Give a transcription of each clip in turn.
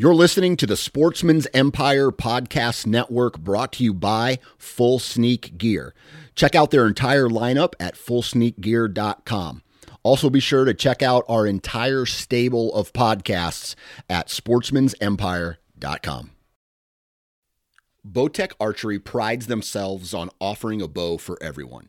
You're listening to the Sportsman's Empire Podcast Network brought to you by Full Sneak Gear. Check out their entire lineup at fullsneakgear.com. Also, be sure to check out our entire stable of podcasts at sportsmansempire.com. Bowtech Archery prides themselves on offering a bow for everyone.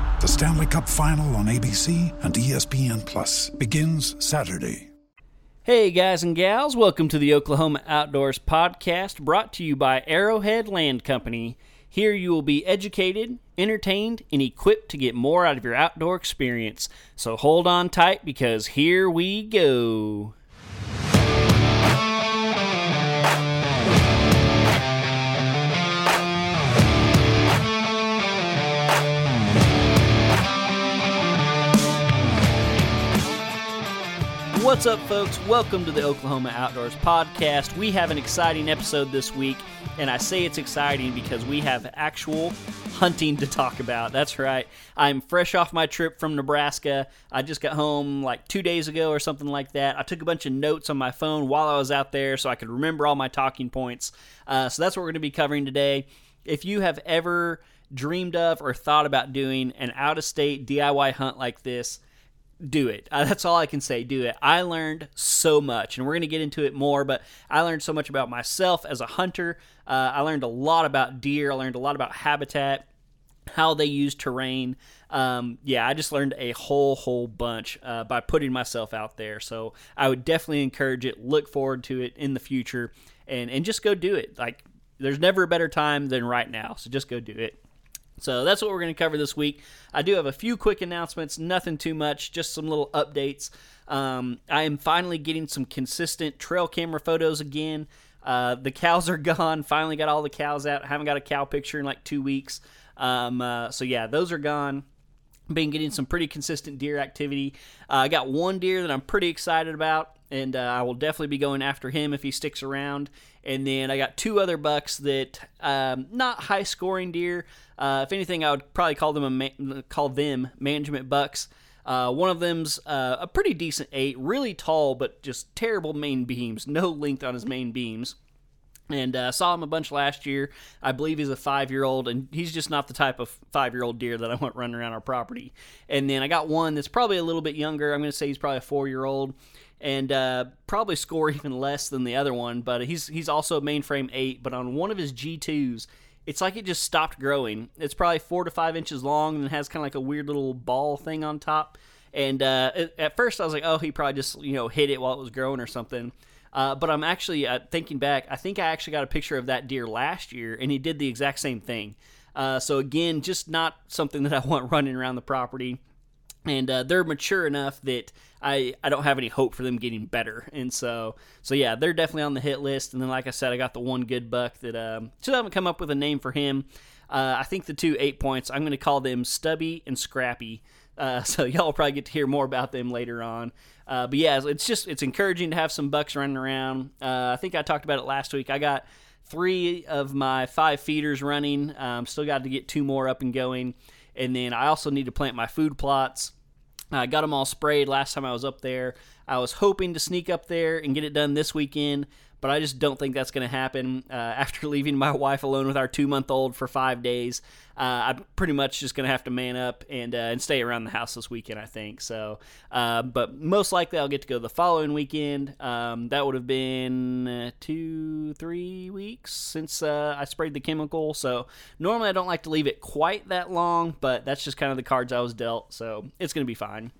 The Stanley Cup Final on ABC and ESPN Plus begins Saturday. Hey, guys and gals, welcome to the Oklahoma Outdoors Podcast brought to you by Arrowhead Land Company. Here you will be educated, entertained, and equipped to get more out of your outdoor experience. So hold on tight because here we go. What's up, folks? Welcome to the Oklahoma Outdoors Podcast. We have an exciting episode this week, and I say it's exciting because we have actual hunting to talk about. That's right. I'm fresh off my trip from Nebraska. I just got home like two days ago or something like that. I took a bunch of notes on my phone while I was out there so I could remember all my talking points. Uh, so that's what we're going to be covering today. If you have ever dreamed of or thought about doing an out of state DIY hunt like this, do it. Uh, that's all I can say. Do it. I learned so much, and we're going to get into it more, but I learned so much about myself as a hunter. Uh, I learned a lot about deer. I learned a lot about habitat, how they use terrain. Um, yeah, I just learned a whole, whole bunch uh, by putting myself out there. So I would definitely encourage it. Look forward to it in the future, and, and just go do it. Like, there's never a better time than right now. So just go do it. So that's what we're going to cover this week. I do have a few quick announcements, nothing too much, just some little updates. Um, I am finally getting some consistent trail camera photos again. Uh, the cows are gone. Finally got all the cows out. haven't got a cow picture in like two weeks. Um, uh, so yeah, those are gone. Been getting some pretty consistent deer activity. Uh, I got one deer that I'm pretty excited about, and uh, I will definitely be going after him if he sticks around. And then I got two other bucks that um, not high scoring deer. Uh, if anything, I would probably call them ma- call them management bucks. Uh, one of them's uh, a pretty decent eight, really tall, but just terrible main beams, no length on his main beams. And uh, saw him a bunch last year. I believe he's a five year old, and he's just not the type of five year old deer that I want running around our property. And then I got one that's probably a little bit younger. I'm going to say he's probably a four year old and uh, probably score even less than the other one. But he's he's also a mainframe eight. But on one of his G twos, it's like it just stopped growing. It's probably four to five inches long and has kind of like a weird little ball thing on top. And uh, at first, I was like, oh, he probably just you know hit it while it was growing or something. Uh, but I'm actually uh, thinking back. I think I actually got a picture of that deer last year, and he did the exact same thing. Uh, so again, just not something that I want running around the property and uh, they're mature enough that I, I don't have any hope for them getting better. And so so yeah, they're definitely on the hit list. And then like I said, I got the one good buck that um, still haven't come up with a name for him. Uh, I think the two eight points I'm going to call them Stubby and Scrappy. Uh, so y'all will probably get to hear more about them later on. Uh, but yeah, it's just it's encouraging to have some bucks running around. Uh, I think I talked about it last week. I got three of my five feeders running. Um, still got to get two more up and going And then I also need to plant my food plots. I got them all sprayed last time I was up there. I was hoping to sneak up there and get it done this weekend, but I just don't think that's going to happen. Uh, after leaving my wife alone with our two month old for five days, uh, I'm pretty much just going to have to man up and uh, and stay around the house this weekend. I think so. Uh, but most likely I'll get to go the following weekend. Um, that would have been uh, two, three weeks since uh, I sprayed the chemical. So normally I don't like to leave it quite that long, but that's just kind of the cards I was dealt. So it's going to be fine.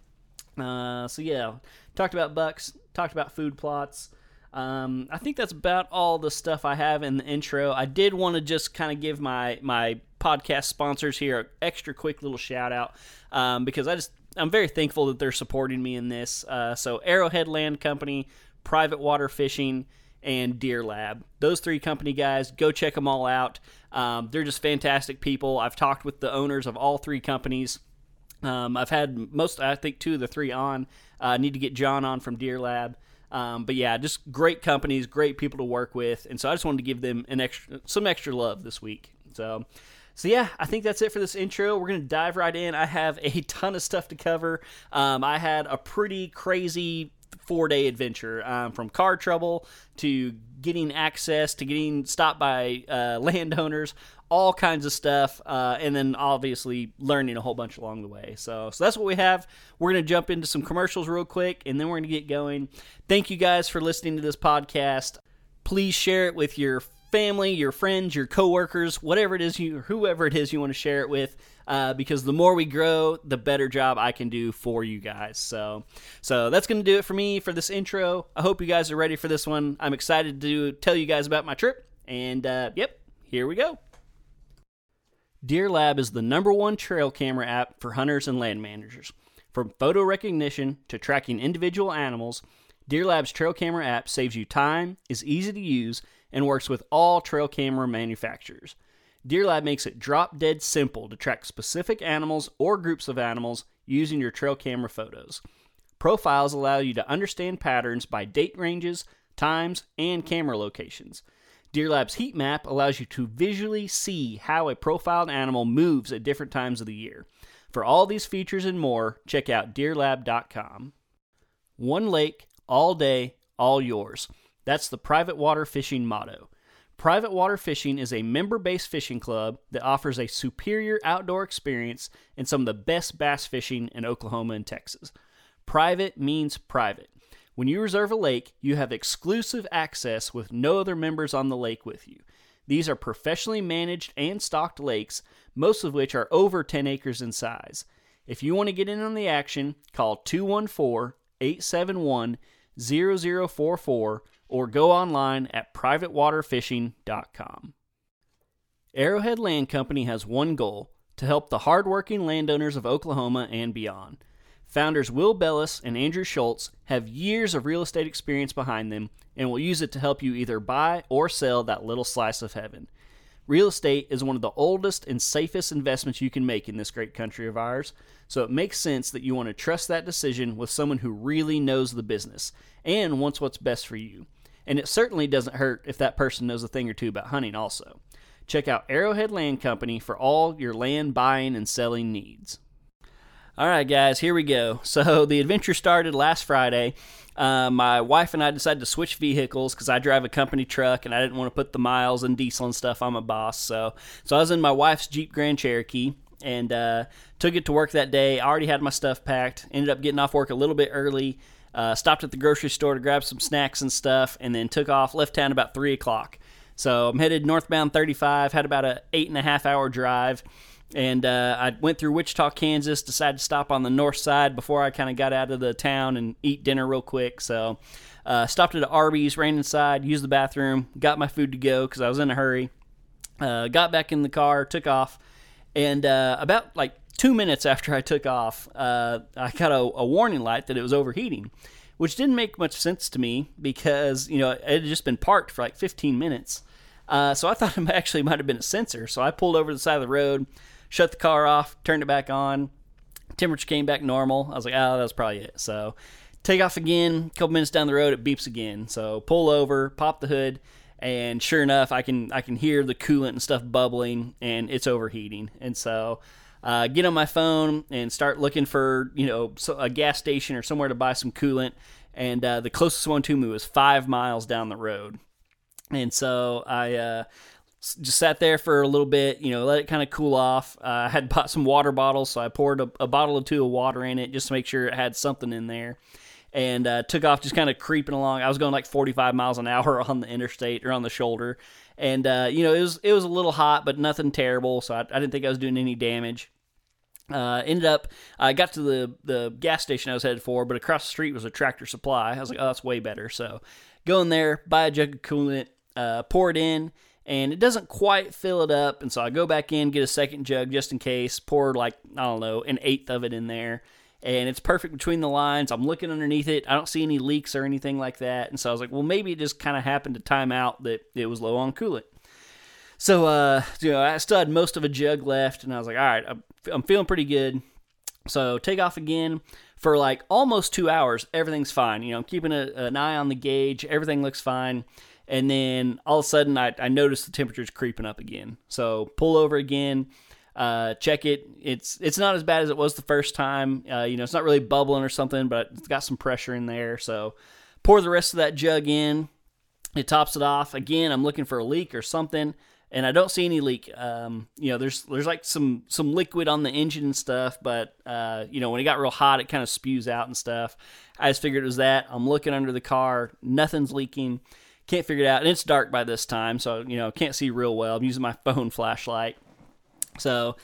So yeah, talked about bucks, talked about food plots. Um, I think that's about all the stuff I have in the intro. I did want to just kind of give my my podcast sponsors here an extra quick little shout out um, because I just I'm very thankful that they're supporting me in this. Uh, so Arrowhead Land Company, Private Water Fishing, and Deer Lab. Those three company guys, go check them all out. Um, they're just fantastic people. I've talked with the owners of all three companies. Um, I've had most, I think, two of the three on. I uh, need to get John on from Deer Lab. Um, but yeah, just great companies, great people to work with, and so I just wanted to give them an extra, some extra love this week. So, so yeah, I think that's it for this intro. We're gonna dive right in. I have a ton of stuff to cover. Um, I had a pretty crazy four day adventure um, from car trouble to getting access to getting stopped by uh, landowners all kinds of stuff, uh, and then obviously learning a whole bunch along the way. So, so that's what we have. We're to jump into some commercials real quick, and then we're to get going. Thank you guys for listening to this podcast. Please share it with your family, your friends, your coworkers, whatever it is you, whoever it is you want to share it with. Uh, because the more we grow, the better job I can do for you guys. So, so that's to do it for me for this intro. I hope you guys are ready for this one. I'm excited to tell you guys about my trip, and uh, yep, here we go. Deer Lab is the number one trail camera app for hunters and land managers. From photo recognition to tracking individual animals, Deer Lab's trail camera app saves you time, is easy to use, and works with all trail camera manufacturers. Deer Lab makes it drop dead simple to track specific animals or groups of animals using your trail camera photos. Profiles allow you to understand patterns by date ranges, times, and camera locations. Deer Lab's heat map allows you to visually see how a profiled animal moves at different times of the year. For all these features and more, check out deerlab.com. One lake, all day, all yours. That's the private water fishing motto. Private Water Fishing is a member based fishing club that offers a superior outdoor experience and some of the best bass fishing in Oklahoma and Texas. Private means private. When you reserve a lake, you have exclusive access with no other members on the lake with you. These are professionally managed and stocked lakes, most of which are over 10 acres in size. If you want to get in on the action, call 214 871 0044 or go online at privatewaterfishing.com. Arrowhead Land Company has one goal to help the hardworking landowners of Oklahoma and beyond. Founders Will Bellis and Andrew Schultz have years of real estate experience behind them and will use it to help you either buy or sell that little slice of heaven. Real estate is one of the oldest and safest investments you can make in this great country of ours, so it makes sense that you want to trust that decision with someone who really knows the business and wants what's best for you. And it certainly doesn't hurt if that person knows a thing or two about hunting also. Check out Arrowhead Land Company for all your land buying and selling needs. All right, guys, here we go. So the adventure started last Friday. Uh, my wife and I decided to switch vehicles because I drive a company truck and I didn't want to put the miles and diesel and stuff on my boss. So, so I was in my wife's Jeep Grand Cherokee and uh, took it to work that day. I already had my stuff packed. Ended up getting off work a little bit early. Uh, stopped at the grocery store to grab some snacks and stuff, and then took off. Left town about three o'clock. So I'm headed northbound 35. Had about a eight and a half hour drive and uh, I went through Wichita, Kansas. Decided to stop on the north side before I kind of got out of the town and eat dinner real quick. So uh, stopped at Arby's, ran inside, used the bathroom, got my food to go because I was in a hurry. Uh, got back in the car, took off, and uh, about like two minutes after I took off, uh, I got a, a warning light that it was overheating, which didn't make much sense to me because you know it had just been parked for like 15 minutes. Uh, so I thought it actually might have been a sensor. So I pulled over to the side of the road, shut the car off, turned it back on. Temperature came back normal. I was like, oh, that's probably it. So take off again. A couple minutes down the road, it beeps again. So pull over, pop the hood, and sure enough, I can I can hear the coolant and stuff bubbling, and it's overheating. And so Uh, get on my phone and start looking for you know a gas station or somewhere to buy some coolant. And uh, the closest one to me was five miles down the road. And so I uh, just sat there for a little bit, you know, let it kind of cool off. Uh, I had bought some water bottles, so I poured a, a, bottle or two of water in it just to make sure it had something in there. And uh, took off just kind of creeping along. I was going like 45 miles an hour on the interstate or on the shoulder. And, uh, you know, it was, it was a little hot, but nothing terrible. So I, I didn't think I was doing any damage. Uh, ended up, I got to the, the gas station I was headed for, but across the street was a tractor supply. I was like, oh, that's way better. So go in there, buy a jug of coolant, uh, pour it in, and it doesn't quite fill it up. And so I go back in, get a second jug just in case, pour like, I don't know, an eighth of it in there. And it's perfect between the lines. I'm looking underneath it. I don't see any leaks or anything like that. And so I was like, well, maybe it just kind of happened to time out that it was low on coolant. So, uh, you know, I still had most of a jug left, and I was like, all right, I'm, feeling pretty good. So take off again for like almost two hours. Everything's fine. You know, I'm keeping a, an eye on the gauge. Everything looks fine. And then all of a sudden, I, I noticed the temperature's creeping up again. So pull over again, uh, check it. It's it's not as bad as it was the first time. Uh, you know, it's not really bubbling or something, but it's got some pressure in there. So pour the rest of that jug in. It tops it off. Again, I'm looking for a leak or something and I don't see any leak. Um, you know, there's there's like some some liquid on the engine and stuff, but uh, you know, when it got real hot, it kind of spews out and stuff. I just figured it was that. I'm looking under the car, nothing's leaking. Can't figure it out, and it's dark by this time, so you know, can't see real well. I'm using my phone flashlight. So,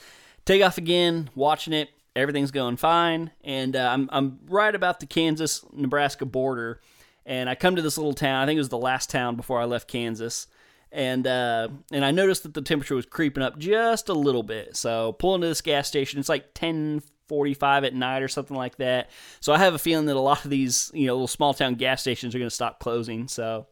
take off again, watching it. Everything's going fine, and uh, I'm I'm right about the Kansas Nebraska border, and I come to this little town. I think it was the last town before I left Kansas and uh, and I noticed that the temperature was creeping up just a little bit. So pull into this gas station. It's like ten forty five at night or something like that. So I have a feeling that a lot of these you know little small town gas stations are going to stop closing. So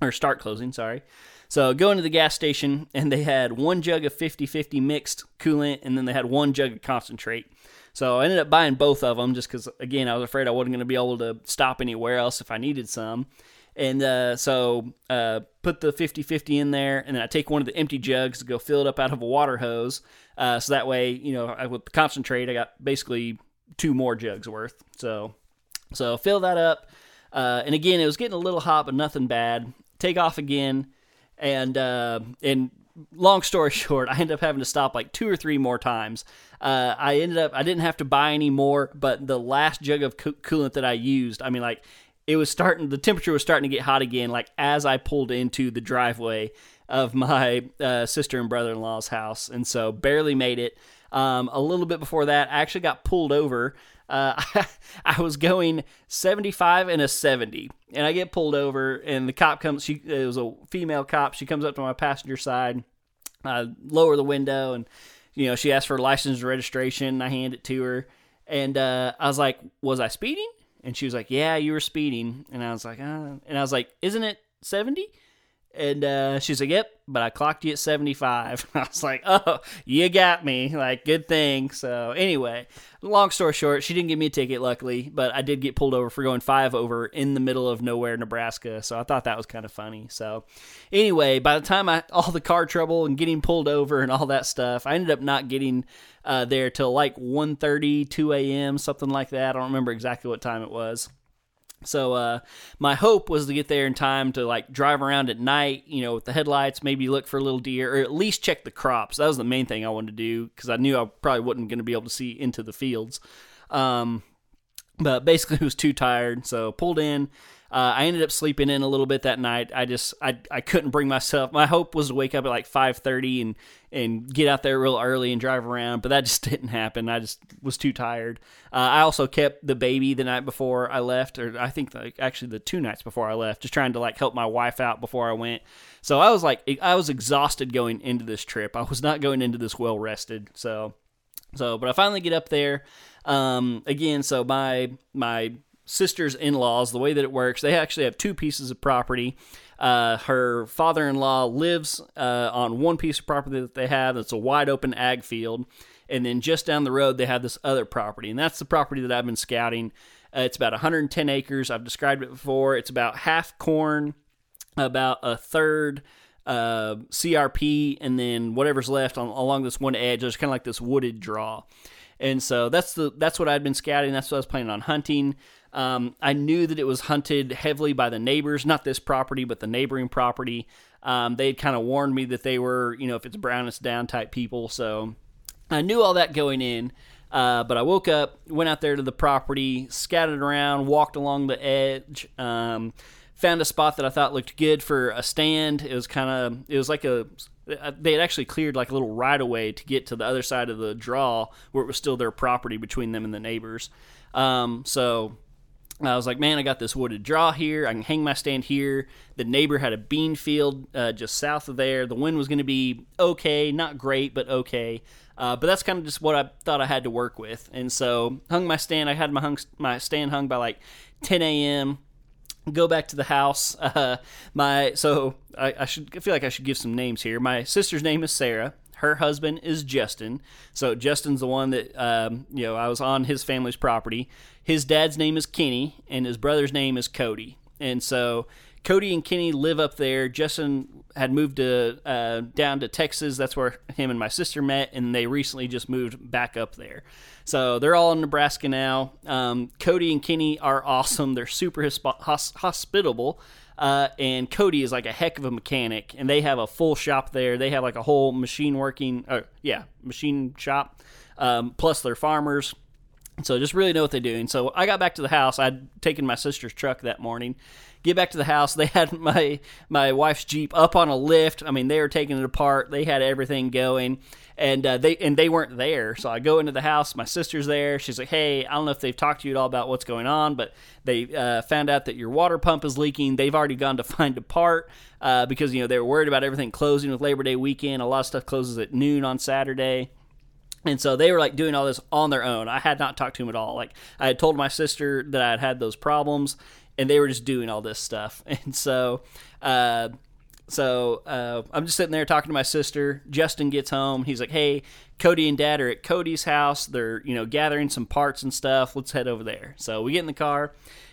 or start closing. Sorry. So go into the gas station and they had one jug of 50-50 mixed coolant and then they had one jug of concentrate. So I ended up buying both of them just because again I was afraid I wasn't going to be able to stop anywhere else if I needed some. And uh, so uh, put the 50 50 in there, and then I take one of the empty jugs to go fill it up out of a water hose. Uh, so that way, you know, I, with the concentrate, I got basically two more jugs worth. So, so fill that up. Uh, and again, it was getting a little hot, but nothing bad. Take off again, and uh, and long story short, I ended up having to stop like two or three more times. Uh, I ended up I didn't have to buy any more, but the last jug of co- coolant that I used, I mean, like it was starting the temperature was starting to get hot again like as i pulled into the driveway of my uh, sister and brother-in-law's house and so barely made it um, a little bit before that i actually got pulled over uh, I was going 75 and a 70, and I get pulled over, and the cop comes. She it was a female cop. She comes up to my passenger side, I lower the window, and you know she asked for license and registration. I hand it to her, and uh, I was like, "Was I speeding?" And she was like, "Yeah, you were speeding." And I was like, uh, and I was like, "Isn't it 70?" And uh, she's like, "Yep, but I clocked you at 75." I was like, "Oh, you got me! Like, good thing." So anyway, long story short, she didn't give me a ticket, luckily, but I did get pulled over for going five over in the middle of nowhere, Nebraska. So I thought that was kind of funny. So anyway, by the time I all the car trouble and getting pulled over and all that stuff, I ended up not getting uh, there till like 1.30, 2 a.m., something like that. I don't remember exactly what time it was. So uh, my hope was to get there in time to like drive around at night, you know, with the headlights, maybe look for a little deer, or at least check the crops. That was the main thing I wanted to do because I knew I probably wasn't going to be able to see into the fields. Um, but basically, was too tired, so pulled in, uh, I ended up sleeping in a little bit that night. I just I, I couldn't bring myself. My hope was to wake up at like five thirty and and get out there real early and drive around, but that just didn't happen. I just was too tired. Uh, I also kept the baby the night before I left, or I think actually the two nights before I left, just trying to like help my wife out before I went. So I was like I was exhausted going into this trip. I was not going into this well rested. So so, but I finally get up there. Um, again, so my my sister's in laws, the way that it works, they actually have two pieces of property. Uh, her father in law lives uh, on one piece of property that they have that's a wide open ag field. And then just down the road, they have this other property. And that's the property that I've been scouting. Uh, it's about 110 acres. I've described it before. It's about half corn, about a third uh, CRP, and then whatever's left on, along this one edge. There's kind of like this wooded draw, and so that's the that's what I'd been scouting. That's what I was planning on hunting. Um, I knew that it was hunted heavily by the neighbors, not this property, but the neighboring property. Um, they had kind of warned me that they were, you know, if it's brown, it's down type people. So I knew all that going in. Uh, but I woke up, went out there to the property, scattered around, walked along the edge, um, found a spot that I thought looked good for a stand. It was kind of, it was like a, they had actually cleared like a little right of way to get to the other side of the draw where it was still their property between them and the neighbors. Um, so I was like, man, I got this wooded draw here. I can hang my stand here. The neighbor had a bean field uh, just south of there. The wind was going to be okay, not great, but okay. Uh, but that's kind of just what I thought I had to work with. And so hung my stand. I had my hung, my stand hung by like 10 a.m. Go back to the house. Uh, my so I, I should I feel like I should give some names here. My sister's name is Sarah her husband is Justin. So Justin's the one that um, you know I was on his family's property. His dad's name is Kenny, and his brother's name is Cody. And so Cody and Kenny live up there. Justin had moved to uh, down to Texas. That's where him and my sister met, and they recently just moved back up there. So they're all in Nebraska now. Um, Cody and Kenny are awesome. They're super hosp- hospitable. Uh, and Cody is like a heck of a mechanic, and they have a full shop there. They have like a whole machine working, uh, yeah, machine shop. Um, plus, they're farmers, so just really know what they're doing. So I got back to the house. I'd taken my sister's truck that morning. Get back to the house. They had my my wife's jeep up on a lift. I mean, they were taking it apart. They had everything going and uh, they and they weren't there. So I go into the house. My sister's there. She's like, "Hey, I don't know if they've talked to you at all about what's going on, but they uh, found out that your water pump is leaking. They've already gone to find a part uh, because you know they were worried about everything closing with Labor Day weekend. A lot of stuff closes at noon on Saturday." And so they were like doing all this on their own. I had not talked to them at all. Like I had told my sister that I had had those problems, and they were just doing all this stuff. And so uh, so uh, I'm just sitting there talking to my sister. Justin gets home. He's like, "Hey, Cody and Dad are at Cody's house. They're you know gathering some parts and stuff. Let's head over there." So we get in the car,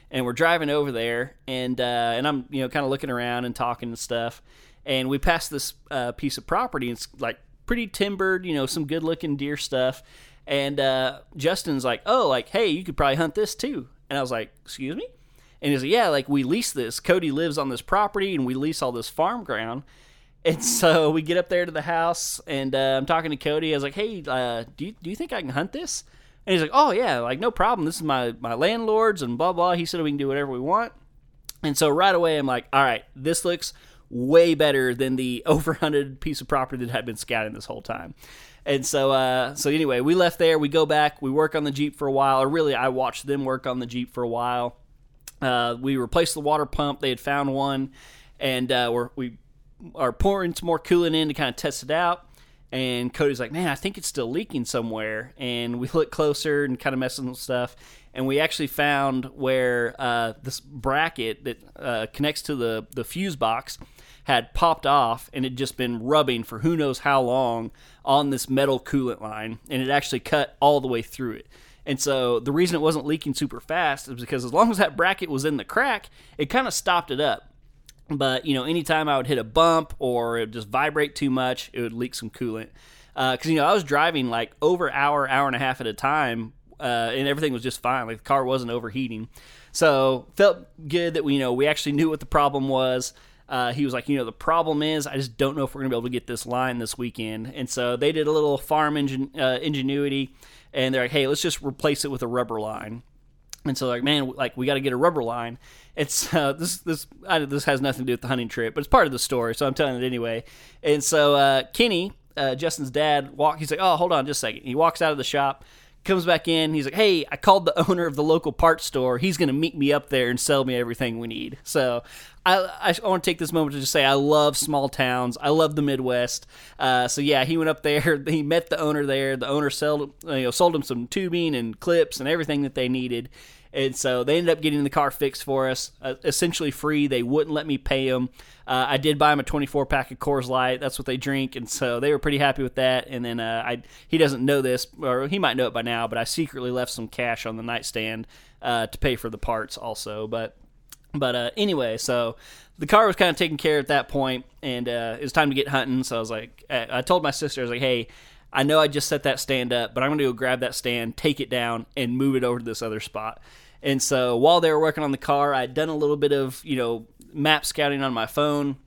and we're driving over there, and uh, and I'm you know kind of looking around and talking and stuff, and we pass this uh, piece of property. It's like pretty timbered, you know, some good looking deer stuff. And uh, Justin's like, "Oh, like hey, you could probably hunt this too." And I was like, "Excuse me." And he's like, yeah, like we lease this. Cody lives on this property and we lease all this farm ground. And so we get up there to the house and uh, I'm talking to Cody. I was like, hey, uh, do, you, do you think I can hunt this? And he's like, oh, yeah, like no problem. This is my, my landlord's and blah, blah. He said we can do whatever we want. And so right away, I'm like, all right, this looks way better than the overhunted piece of property that had been scouting this whole time. And so, uh, so anyway, we left there. We go back. We work on the Jeep for a while. Or really, I watched them work on the Jeep for a while. Uh, we replaced the water pump. They had found one, and uh, we're, we are pouring some more coolant in to kind of test it out. And Cody's like, "Man, I think it's still leaking somewhere." And we look closer and kind of messing with stuff, and we actually found where uh, this bracket that uh, connects to the the fuse box had popped off and had just been rubbing for who knows how long on this metal coolant line, and it actually cut all the way through it. And so the reason it wasn't leaking super fast is because as long as that bracket was in the crack, it kind of stopped it up. But you know, anytime I would hit a bump or it would just vibrate too much, it would leak some coolant. Because uh, you know, I was driving like over hour, hour and a half at a time, uh, and everything was just fine. Like the car wasn't overheating, so felt good that we you know we actually knew what the problem was. Uh, he was like, you know, the problem is I just don't know if we're gonna be able to get this line this weekend. And so they did a little farm uh, ingenuity and they're like, hey, let's just replace it with a rubber line. And so like, man, like we got to get a rubber line. It's uh, this this I, this has nothing to do with the hunting trip, but it's part of the story, so I'm telling it anyway. And so uh, Kenny, uh, Justin's dad, walk. He's like, oh, hold on, just a second. He walks out of the shop, comes back in. He's like, "Hey, I called the owner of the local parts store. He's going to meet me up there and sell me everything we need." So, I, I want to take this moment to just say I love small towns. I love the Midwest. Uh, so yeah, he went up there. He met the owner there. The owner sold you know sold him some tubing and clips and everything that they needed. And so they ended up getting the car fixed for us, uh, essentially free. They wouldn't let me pay them. Uh, I did buy him a 24 pack of Coors Light. That's what they drink, and so they were pretty happy with that. And then uh, I he doesn't know this, or he might know it by now, but I secretly left some cash on the nightstand uh, to pay for the parts also. But But uh, anyway, so the car was kind of taken care of at that point, and uh, it was time to get hunting. So I was like, I told my sister, I was like, hey, I know I just set that stand up, but I'm going to go grab that stand, take it down, and move it over to this other spot. And so while they were working on the car, I'd done a little bit of, you know, map scouting on my phone,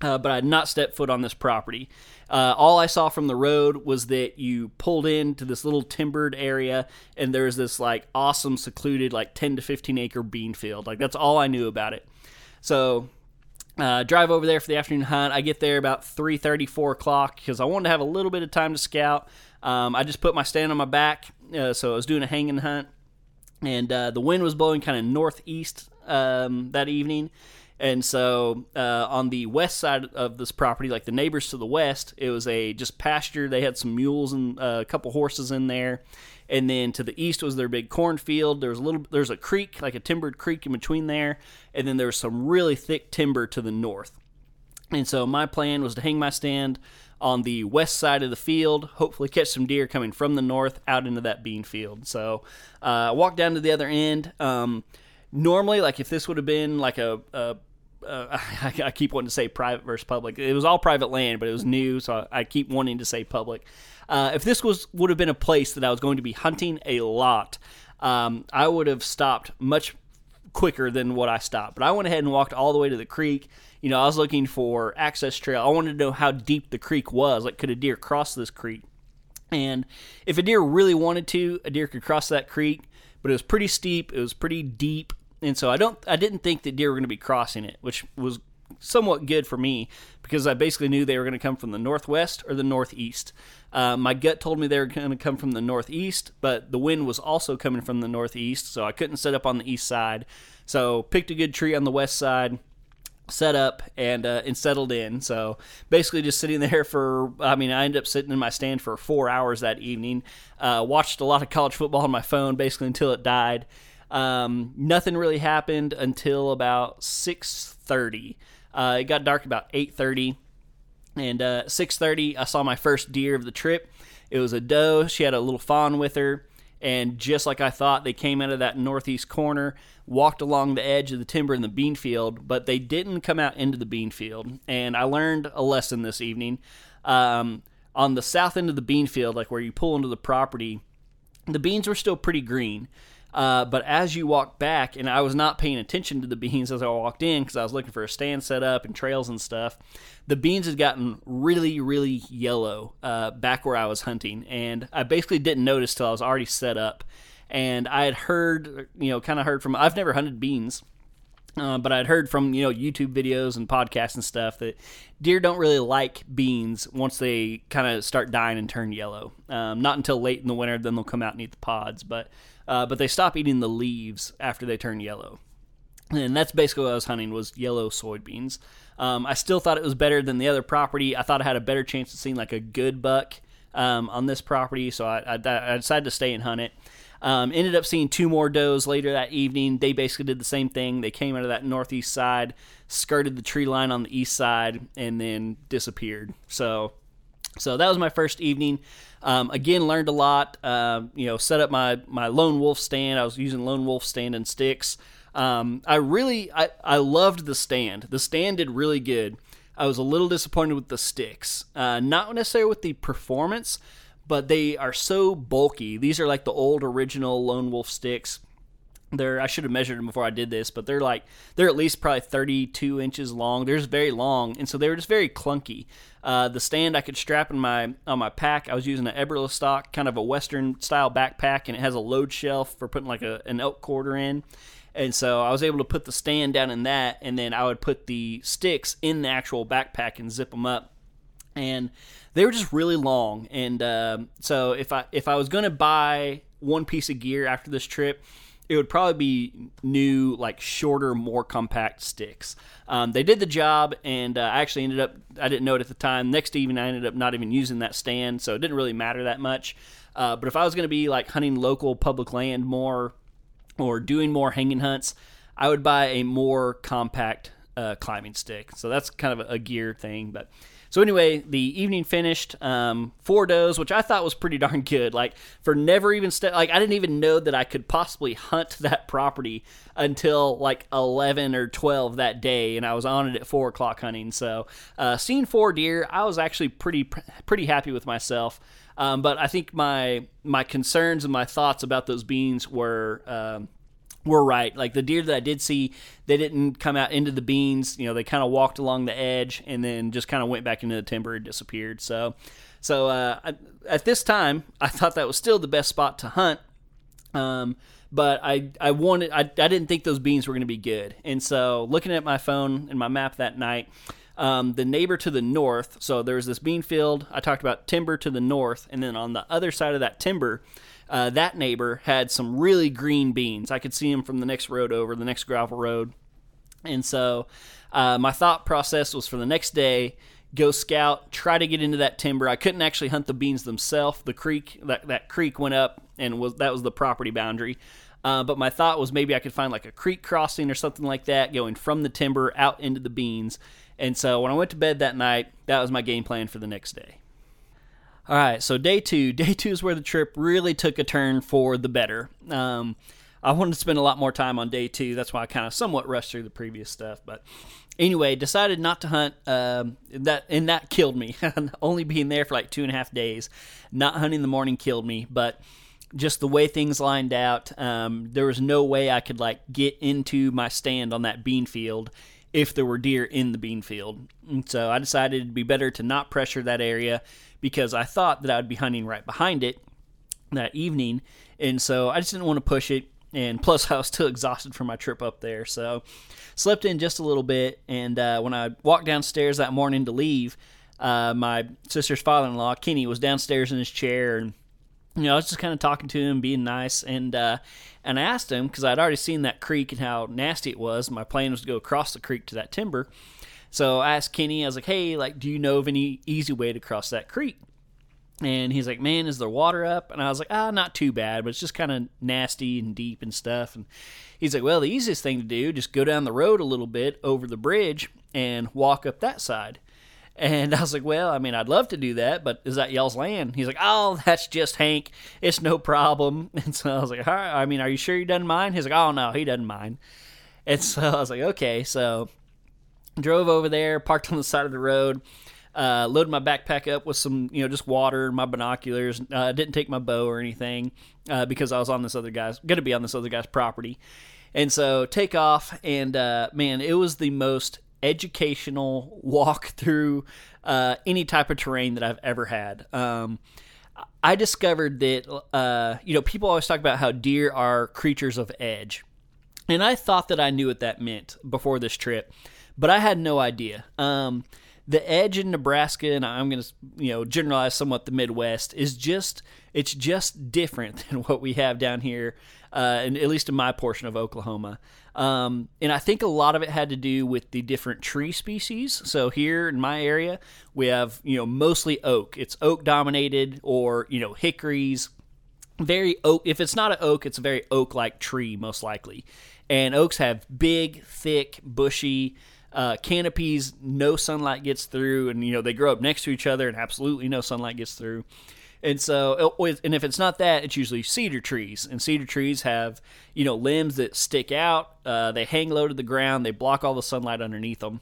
uh, but I had not stepped foot on this property. Uh, all I saw from the road was that you pulled into this little timbered area, and there's this like awesome, secluded, like 10 to 15 acre bean field. Like that's all I knew about it. So uh, drive over there for the afternoon hunt. I get there about 3:30, 4 o'clock because I wanted to have a little bit of time to scout. Um, I just put my stand on my back, uh, so I was doing a hanging hunt, and uh, the wind was blowing kind of northeast um, that evening. And so uh, on the west side of this property, like the neighbors to the west, it was a just pasture. They had some mules and uh, a couple horses in there. And then to the east was their big cornfield. There was a little, there's a creek, like a timbered creek in between there. And then there was some really thick timber to the north. And so my plan was to hang my stand on the west side of the field, hopefully catch some deer coming from the north out into that bean field. So uh, I walked down to the other end. Um, normally, like if this would have been like a, a uh, I, keep wanting to say private versus public. It was all private land, but it was new, so I, keep wanting to say public. Uh, if this was would have been a place that I was going to be hunting a lot, um, I would have stopped much quicker than what I stopped. But I went ahead and walked all the way to the creek. You know, I was looking for access trail. I wanted to know how deep the creek was. Like, could a deer cross this creek? And if a deer really wanted to, a deer could cross that creek. But it was pretty steep. It was pretty deep and so I don't I didn't think that deer were going to be crossing it, which was somewhat good for me because I basically knew they were going to come from the northwest or the northeast. Uh, my gut told me they were going to come from the northeast, but the wind was also coming from the northeast, so I couldn't set up on the east side. So picked a good tree on the west side, set up and uh, and settled in. So basically, just sitting there for I mean, I ended up sitting in my stand for four hours that evening. Uh, watched a lot of college football on my phone, basically until it died. Um, nothing really happened until about 6:30. Uh, it got dark about 8:30, and uh, 6:30 I saw my first deer of the trip. It was a doe. She had a little fawn with her, and just like I thought, they came out of that northeast corner, walked along the edge of the timber in the bean field, but they didn't come out into the bean field. And I learned a lesson this evening. Um, on the south end of the bean field, like where you pull into the property, the beans were still pretty green. Uh, but as you walk back, and I was not paying attention to the beans as I walked in because I was looking for a stand set up and trails and stuff. The beans had gotten really, really yellow uh, back where I was hunting, and I basically didn't notice till I was already set up. And I had heard, you know, kind of heard from. I've never hunted beans. Uh, but I'd heard from you know YouTube videos and podcasts and stuff that deer don't really like beans once they kind of start dying and turn yellow. Um, not until late in the winter, then they'll come out and eat the pods. But uh, but they stop eating the leaves after they turn yellow. And that's basically what I was hunting was yellow soybeans. Um, I still thought it was better than the other property. I thought I had a better chance of seeing like a good buck um, on this property, so I, I, I, decided to stay and hunt it. Um, ended up seeing two more does later that evening. They basically did the same thing. They came out of that northeast side, skirted the tree line on the east side, and then disappeared. So, so that was my first evening. Um, again, learned a lot. Uh, you know, set up my my lone wolf stand. I was using lone wolf stand and sticks. Um, I really I, I loved the stand. The stand did really good. I was a little disappointed with the sticks. Uh, not necessarily with the performance, but they are so bulky. These are like the old original lone wolf sticks. They're I should have measured them before I did this, but they're like they're at least probably 32 inches long. They're just very long, and so they were just very clunky. Uh, the stand I could strap in my on my pack. I was using an Eberlestock, kind of a Western style backpack, and it has a load shelf for putting like a, an elk quarter in. And so I was able to put the stand down in that, and then I would put the sticks in the actual backpack and zip them up. And they were just really long. And uh, so if I if I was going to buy one piece of gear after this trip, it would probably be new, like shorter, more compact sticks. Um, they did the job, and uh, I actually ended up, I didn't know it at the time. Next evening, I ended up not even using that stand, so it didn't really matter that much. Uh, but if I was going to be like hunting local public land more or doing more hanging hunts, I would buy a more compact uh, climbing stick. So that's kind of a, gear thing. But so anyway, the evening finished um, four does, which I thought was pretty darn good. Like for never even st- like I didn't even know that I could possibly hunt that property until like eleven or twelve that day, and I was on it at four o'clock hunting. So uh, seeing four deer, I was actually pretty pretty happy with myself. Um, but I think my my concerns and my thoughts about those beans were. Um, were right. Like the deer that I did see, they didn't come out into the beans. You know, they kind of walked along the edge and then just kind of went back into the timber and disappeared. So, so uh, I, at this time, I thought that was still the best spot to hunt. Um, but I, I wanted, I, I didn't think those beans were going to be good. And so, looking at my phone and my map that night, um, the neighbor to the north. So there's this bean field. I talked about timber to the north, and then on the other side of that timber uh, that neighbor had some really green beans. I could see them from the next road over, the next gravel road. And so uh, my thought process was for the next day, go scout, try to get into that timber. I couldn't actually hunt the beans themselves. The creek, that, that creek went up and was that was the property boundary. Uh, but my thought was maybe I could find like a creek crossing or something like that going from the timber out into the beans. And so when I went to bed that night, that was my game plan for the next day. All right, so day two. Day two is where the trip really took a turn for the better. Um, I wanted to spend a lot more time on day two. That's why I kind of somewhat rushed through the previous stuff. But anyway, decided not to hunt. Um, that and that killed me. Only being there for like two and a half days, not hunting in the morning killed me. But just the way things lined out, um, there was no way I could like get into my stand on that bean field if there were deer in the bean field. And so I decided it'd be better to not pressure that area because I thought that I would be hunting right behind it that evening. And so I just didn't want to push it. And plus, I was still exhausted from my trip up there. So slept in just a little bit. And uh, when I walked downstairs that morning to leave, uh, my sister's father in law, Kenny, was downstairs in his chair. And, you know, I was just kind of talking to him, being nice. And, uh, and I asked him, because I'd already seen that creek and how nasty it was. My plan was to go across the creek to that timber. So I asked Kenny, I was like, hey, like, do you know of any easy way to cross that creek? And he's like, man, is there water up? And I was like, ah, not too bad, but it's just kind of nasty and deep and stuff. And he's like, well, the easiest thing to do, just go down the road a little bit over the bridge and walk up that side. And I was like, well, I mean, I'd love to do that, but is that y'all's land? He's like, oh, that's just Hank. It's no problem. And so I was like, all right, I mean, are you sure he doesn't mind? He's like, oh, no, he doesn't mind. And so I was like, okay. So drove over there, parked on the side of the road, uh, loaded my backpack up with some, you know, just water, and my binoculars. Uh, didn't take my bow or anything uh, because I was on this other guy's, going to be on this other guy's property. And so take off, and uh, man, it was the most educational walk through uh, any type of terrain that I've ever had. Um, I discovered that, uh, you know, people always talk about how deer are creatures of edge. And I thought that I knew what that meant before this trip but I had no idea. Um, the edge in Nebraska, and I'm going to you know generalize somewhat the Midwest, is just it's just different than what we have down here, uh, and at least in my portion of Oklahoma. Um, and I think a lot of it had to do with the different tree species. So here in my area, we have you know mostly oak. It's oak dominated, or you know hickories. Very oak. If it's not an oak, it's a very oak-like tree, most likely. And oaks have big, thick, bushy uh, canopies, no sunlight gets through, and you know they grow up next to each other, and absolutely no sunlight gets through. And so, uh, and if it's not that, it's usually cedar trees. And cedar trees have, you know, limbs that stick out. Uh, they hang low to the ground. They block all the sunlight underneath them.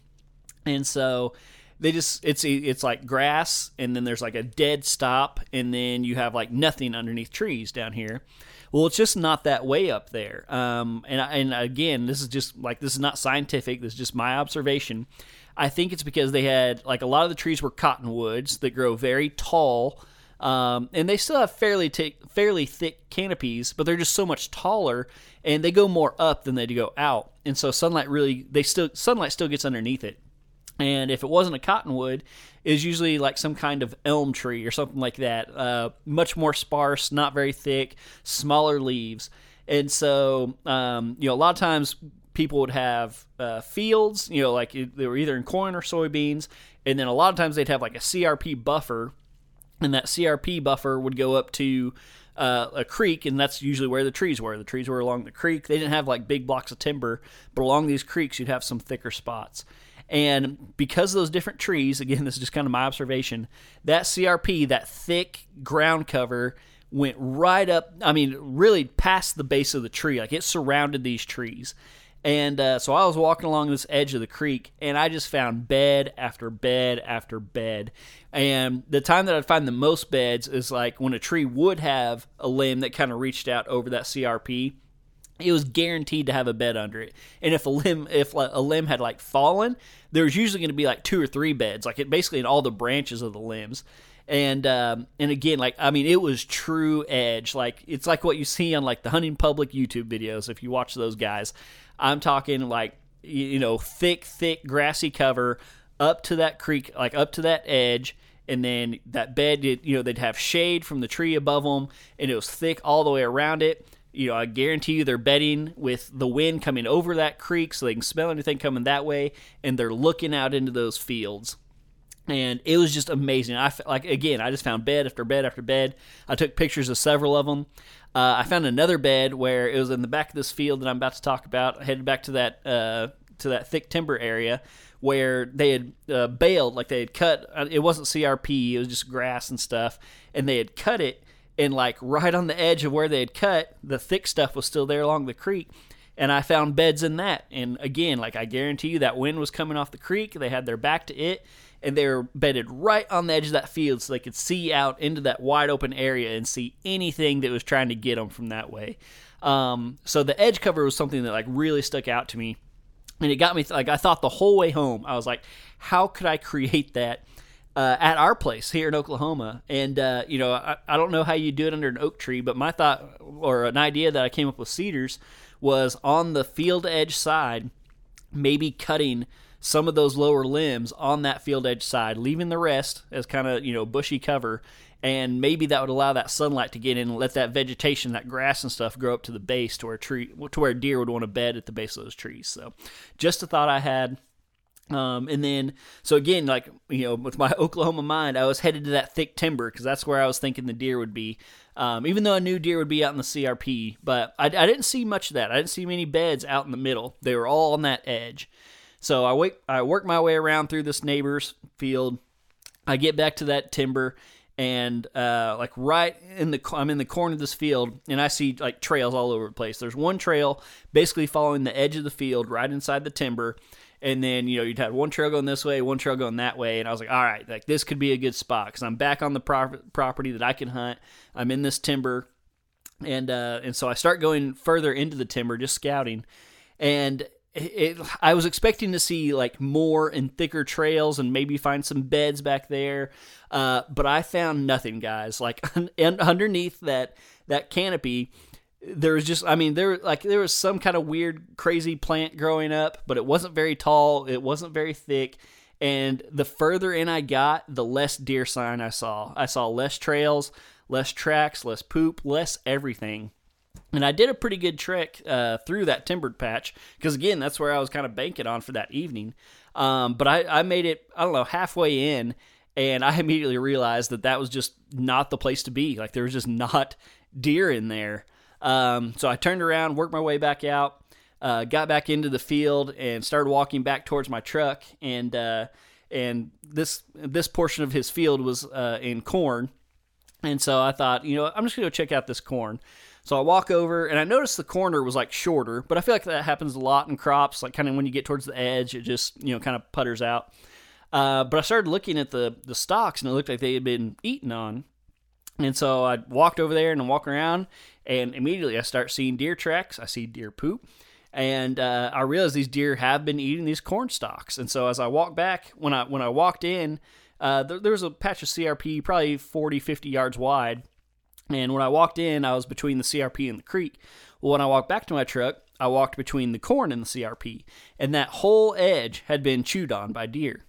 And so, they just it's it's like grass, and then there's like a dead stop, and then you have like nothing underneath trees down here. Well, it's just not that way up there. Um, and and again, this is just like this is not scientific. This is just my observation. I think it's because they had like a lot of the trees were cottonwoods that grow very tall. Um, and they still have fairly t- fairly thick canopies, but they're just so much taller, and they go more up than they go out, and so sunlight really they still sunlight still gets underneath it. And if it wasn't a cottonwood, is usually like some kind of elm tree or something like that. Uh, much more sparse, not very thick, smaller leaves. And so, um, you know, a lot of times people would have uh, fields, you know, like they were either in corn or soybeans. And then a lot of times they'd have like a CRP buffer. And that CRP buffer would go up to uh, a creek, and that's usually where the trees were. The trees were along the creek. They didn't have like big blocks of timber, but along these creeks, you'd have some thicker spots. And because of those different trees, again, this is just kind of my observation, that CRP, that thick ground cover, went right up, I mean, really past the base of the tree. Like it surrounded these trees. And uh, so I was walking along this edge of the creek, and I just found bed after bed after bed. And the time that I'd find the most beds is like when a tree would have a limb that kind of reached out over that CRP. It was guaranteed to have a bed under it. And if a limb, if a limb had like fallen, there was usually going to be like two or three beds, like it basically in all the branches of the limbs and um, and again like i mean it was true edge like it's like what you see on like the hunting public youtube videos if you watch those guys I'm talking like you know thick, thick grassy cover up to that creek, like up to that edge, and then that bed, you know, they'd have shade from the tree above them, and it was thick all the way around it. You know, I guarantee you they're bedding with the wind coming over that creek so they can smell anything coming that way, and they're looking out into those fields. And it was just amazing. I like again, I just found bed after bed after bed. I took pictures of several of them. Uh, I found another bed where it was in the back of this field that I'm about to talk about. I headed back to that uh, to that thick timber area where they had uh, baled, like they had cut. Uh, it wasn't CRP; it was just grass and stuff, and they had cut it. And like right on the edge of where they had cut, the thick stuff was still there along the creek. And I found beds in that. And again, like I guarantee you, that wind was coming off the creek. They had their back to it, and they were bedded right on the edge of that field so they could see out into that wide open area and see anything that was trying to get them from that way. Um, so the edge cover was something that like really stuck out to me, and it got me like I thought the whole way home I was like, how could I create that? Uh, at our place here in Oklahoma. And, uh, you know, I, I, don't know how you do it under an oak tree, but my thought or an idea that I came up with cedars was on the field edge side, maybe cutting some of those lower limbs on that field edge side, leaving the rest as kind of, you know, bushy cover. And maybe that would allow that sunlight to get in and let that vegetation, that grass and stuff, grow up to the base to where tree to where deer would want to bed at the base of those trees. So, just a thought I had. Um, and then, so again, like, you know, with my Oklahoma mind, I was headed to that thick timber because that's where I was thinking the deer would be. Um, even though I knew deer would be out in the CRP, but I, I didn't see much of that. I didn't see many beds out in the middle. They were all on that edge. So I wait, I work my way around through this neighbor's field. I get back to that timber, and uh, like right in the I'm in the corner of this field, and I see like trails all over the place. There's one trail basically following the edge of the field, right inside the timber, and then you know you'd have one trail going this way, one trail going that way, and I was like, all right, like this could be a good spot because I'm back on the pro- property that I can hunt. I'm in this timber, and uh, and so I start going further into the timber, just scouting, and it, I was expecting to see like more and thicker trails and maybe find some beds back there, uh, but I found nothing, guys. Like and underneath that that canopy, there was just I mean there like there was some kind of weird crazy plant growing up, but it wasn't very tall. It wasn't very thick. And the further in I got, the less deer sign I saw. I saw less trails, less tracks, less poop, less everything. And I did a pretty good trek uh, through that timbered patch because, again, that's where I was kind of banking on for that evening. Um, but I, I made it, I don't know, halfway in, and I immediately realized that that was just not the place to be. Like, there was just not deer in there. Um, so I turned around, worked my way back out, uh, got back into the field, and started walking back towards my truck. And uh, and this this portion of his field was uh, in corn, and so I thought, you know, I'm just gonna go check out this corn. So I walk over and I notice the corner was like shorter, but I feel like that happens a lot in crops. Like kind of when you get towards the edge, it just you know kind of putters out. Uh, but I started looking at the the stalks and it looked like they had been eaten on. And so I walked over there and I walk around, and immediately I start seeing deer tracks. I see deer poop, and uh, I realize these deer have been eating these corn stalks. And so as I walk back, when I when I walked in, uh, there, there was a patch of CRP probably 40, 50 yards wide and when I walked in, I was between the CRP and the creek. Well, when I walked back to my truck, I walked between the corn and the CRP, and that whole edge had been chewed on by deer.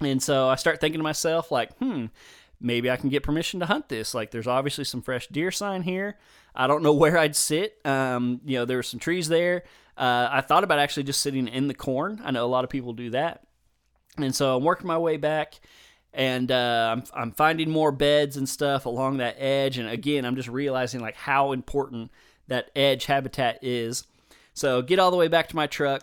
And so I start thinking to myself, like, hmm, maybe I can get permission to hunt this. Like, there's obviously some fresh deer sign here. I don't know where I'd sit. Um, you know, there were some trees there. Uh, I thought about actually just sitting in the corn. I know a lot of people do that. And so I'm working my way back and uh, I'm, I'm finding more beds and stuff along that edge and again i'm just realizing like how important that edge habitat is so get all the way back to my truck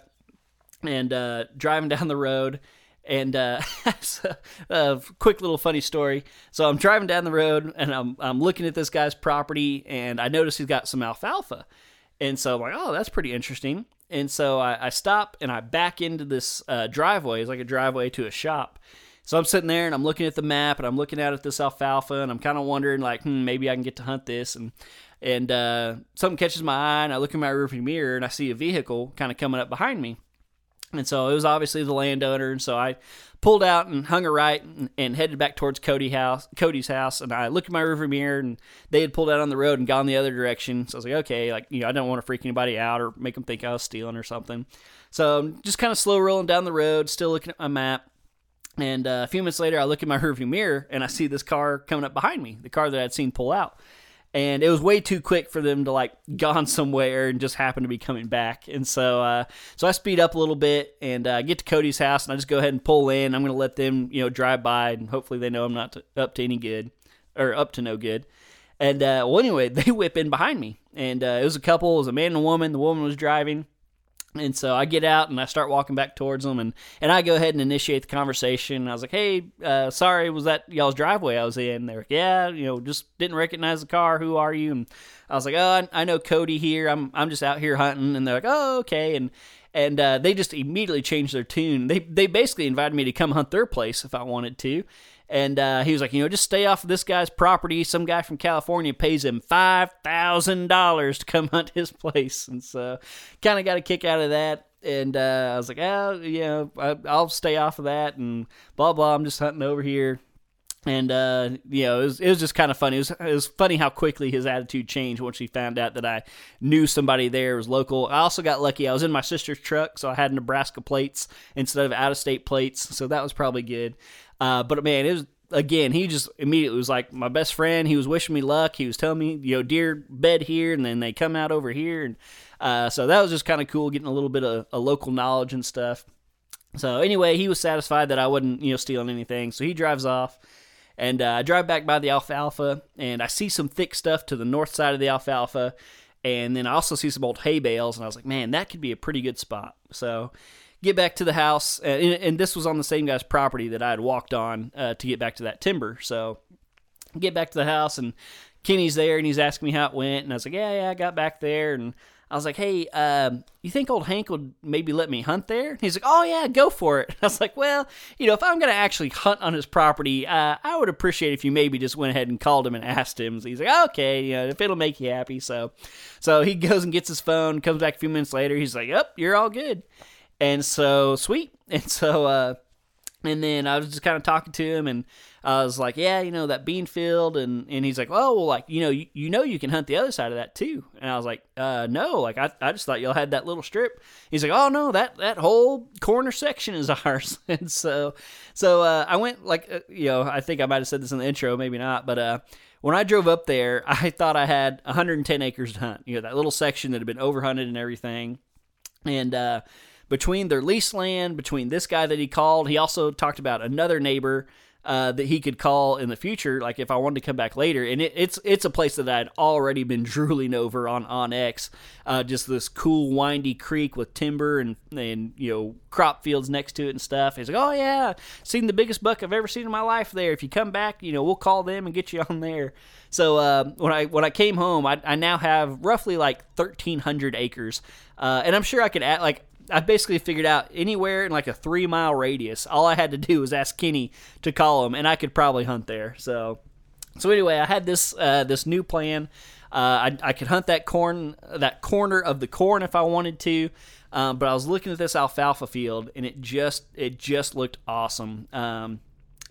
and uh, driving down the road. And uh, a quick little funny story. So I'm driving down the road and I'm I'm looking at this guy's property and I notice he's got some alfalfa. And so I'm like, oh, that's pretty interesting. And so I, I stop and I back into this uh, driveway. It's like a driveway to a shop. So I'm sitting there and I'm looking at the map and I'm looking out at this alfalfa and I'm kind of wondering like, hmm, maybe I can get to hunt this and and uh, something catches my eye and I look in my rearview mirror and I see a vehicle kind of coming up behind me. And so it was obviously the landowner, and so I pulled out and hung a right and, and, headed back towards Cody house, Cody's house. And I looked in my rearview mirror, and they had pulled out on the road and gone the other direction. So I was like, okay, like you know, I don't want to freak anybody out or make them think I was stealing or something. So I'm just kind of slow rolling down the road, still looking at my map. And uh, a few minutes later, I look in my rearview mirror and I see this car coming up behind me, the car that I'd seen pull out and it was way too quick for them to like gone somewhere and just happen to be coming back. And so, uh, so I speed up a little bit and uh, get to Cody's house, and I just go ahead and pull in. I'm going to let them, you know, drive by, and hopefully they know I'm not to, up to any good or up to no good. And uh, well, anyway, they whip in behind me, and uh, it was a couple. It was a man and a woman. The woman was driving. And so I get out and I start walking back towards them, and, and I go ahead and initiate the conversation. I was like, "Hey, uh, sorry, was that y'all's driveway I was in?" They're like, "Yeah, you know, just didn't recognize the car. Who are you?" And I was like, "Oh, I, I know Cody here. I'm I'm just out here hunting." And they're like, "Oh, okay." And and uh, they just immediately changed their tune. They they basically invited me to come hunt their place if I wanted to. And uh, he was like, you know, just stay off of this guy's property. Some guy from California pays him five thousand dollars to come hunt his place, and so kind of got a kick out of that. And uh, I was like, oh, you know, I, will stay off of that, and blah blah. I'm just hunting over here, and uh, you know, it was, it was just kind of funny. It was, it was funny how quickly his attitude changed once he found out that I knew somebody there was local. I also got lucky. I was in my sister's truck, so I had Nebraska plates instead of out of state plates, so that was probably good. Uh, but man, it was again, he just immediately was like my best friend. He was wishing me luck. He was telling me, you know, deer bed here, and then they come out over here, and uh, so that was just kind of cool, getting a little bit of a local knowledge and stuff. So anyway, he was satisfied that I wasn't, you know, stealing anything. So he drives off, and uh, I drive back by the alfalfa, and I see some thick stuff to the north side of the alfalfa, and then I also see some old hay bales, and I was like, man, that could be a pretty good spot. So get back to the house, and, and, this was on the same guy's property that I had walked on uh, to get back to that timber. So get back to the house, and Kenny's there, and he's asking me how it went, and I was like, yeah, yeah, I got back there, and I was like, hey, um, you think old Hank would maybe let me hunt there? he's like, oh yeah, go for it. I was like, well, you know, if I'm gonna actually hunt on his property, uh, I would appreciate if you maybe just went ahead and called him and asked him. So he's like, okay, you know, if it'll make you happy. So, so he goes and gets his phone, comes back a few minutes later. He's like, yep, you're all good. And so sweet. And so uh and then I was just kind of talking to him and I was like, yeah, you know, that bean field. And, and he's like, oh, well, like, you know, you, you know, you can hunt the other side of that too. And I was like, uh, no, like, I, I just thought y'all had that little strip. He's like, oh, no, that, that whole corner section is ours. and so, so, uh, I went like, uh, you know, I think I might have said this in the intro, maybe not, but, uh, when I drove up there, I thought I had 110 acres to hunt, you know, that little section that had been overhunted and everything. And, uh, between their lease land, between this guy that he called, he also talked about another neighbor uh, that he could call in the future, like if I wanted to come back later. And it, it's it's a place that I'd already been drooling over on onX, uh, just this cool windy creek with timber and and you know crop fields next to it and stuff. He's like, oh yeah, seen the biggest buck I've ever seen in my life there. If you come back, you know we'll call them and get you on there. So uh, when I when I came home, I, I now have roughly like 1,300 acres, uh, and I'm sure I could add like I basically figured out anywhere in like a three mile radius. All I had to do was ask Kenny to call him, and I could probably hunt there. So, so anyway, I had this uh, this new plan. Uh, I, I could hunt that corn, that corner of the corn if I wanted to, um, but I was looking at this alfalfa field, and it just it just looked awesome. Um,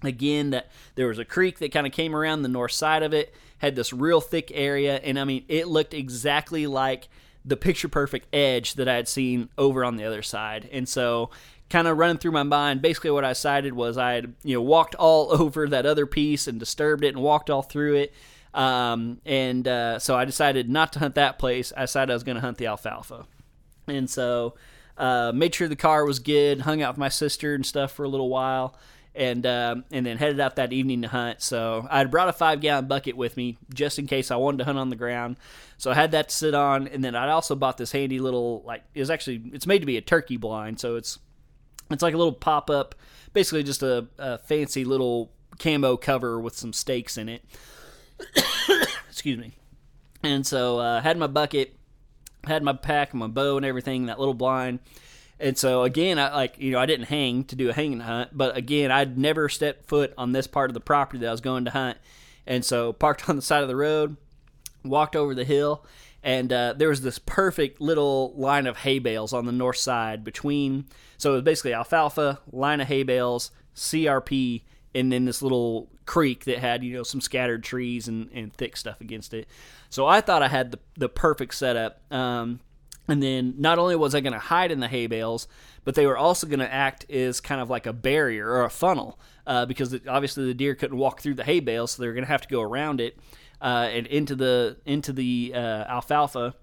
again, that there was a creek that kind of came around the north side of it, had this real thick area, and I mean, it looked exactly like the picture perfect edge that I had seen over on the other side. And so kind of running through my mind, basically what I decided was I had, you know, walked all over that other piece and disturbed it and walked all through it. Um, and uh, so I decided not to hunt that place. I decided I was going to hunt the alfalfa. And so uh, made sure the car was good, hung out with my sister and stuff for a little while. And um, and then headed out that evening to hunt. So I had brought a five gallon bucket with me just in case I wanted to hunt on the ground. So I had that to sit on, and then I also bought this handy little like it's actually it's made to be a turkey blind, so it's it's like a little pop up, basically just a, a fancy little camo cover with some stakes in it. Excuse me. And so I uh, had my bucket, had my pack, and my bow, and everything, that little blind. And so again, I like you know I didn't hang to do a hanging hunt, but again I'd never stepped foot on this part of the property that I was going to hunt, and so parked on the side of the road, walked over the hill, and uh, there was this perfect little line of hay bales on the north side between. So it was basically alfalfa, line of hay bales, CRP, and then this little creek that had you know some scattered trees and, and thick stuff against it. So I thought I had the the perfect setup. Um, and then not only was I going to hide in the hay bales, but they were also going to act as kind of like a barrier or a funnel uh, because obviously the deer couldn't walk through the hay bales, so they were going to have to go around it uh, and into the into the uh, alfalfa.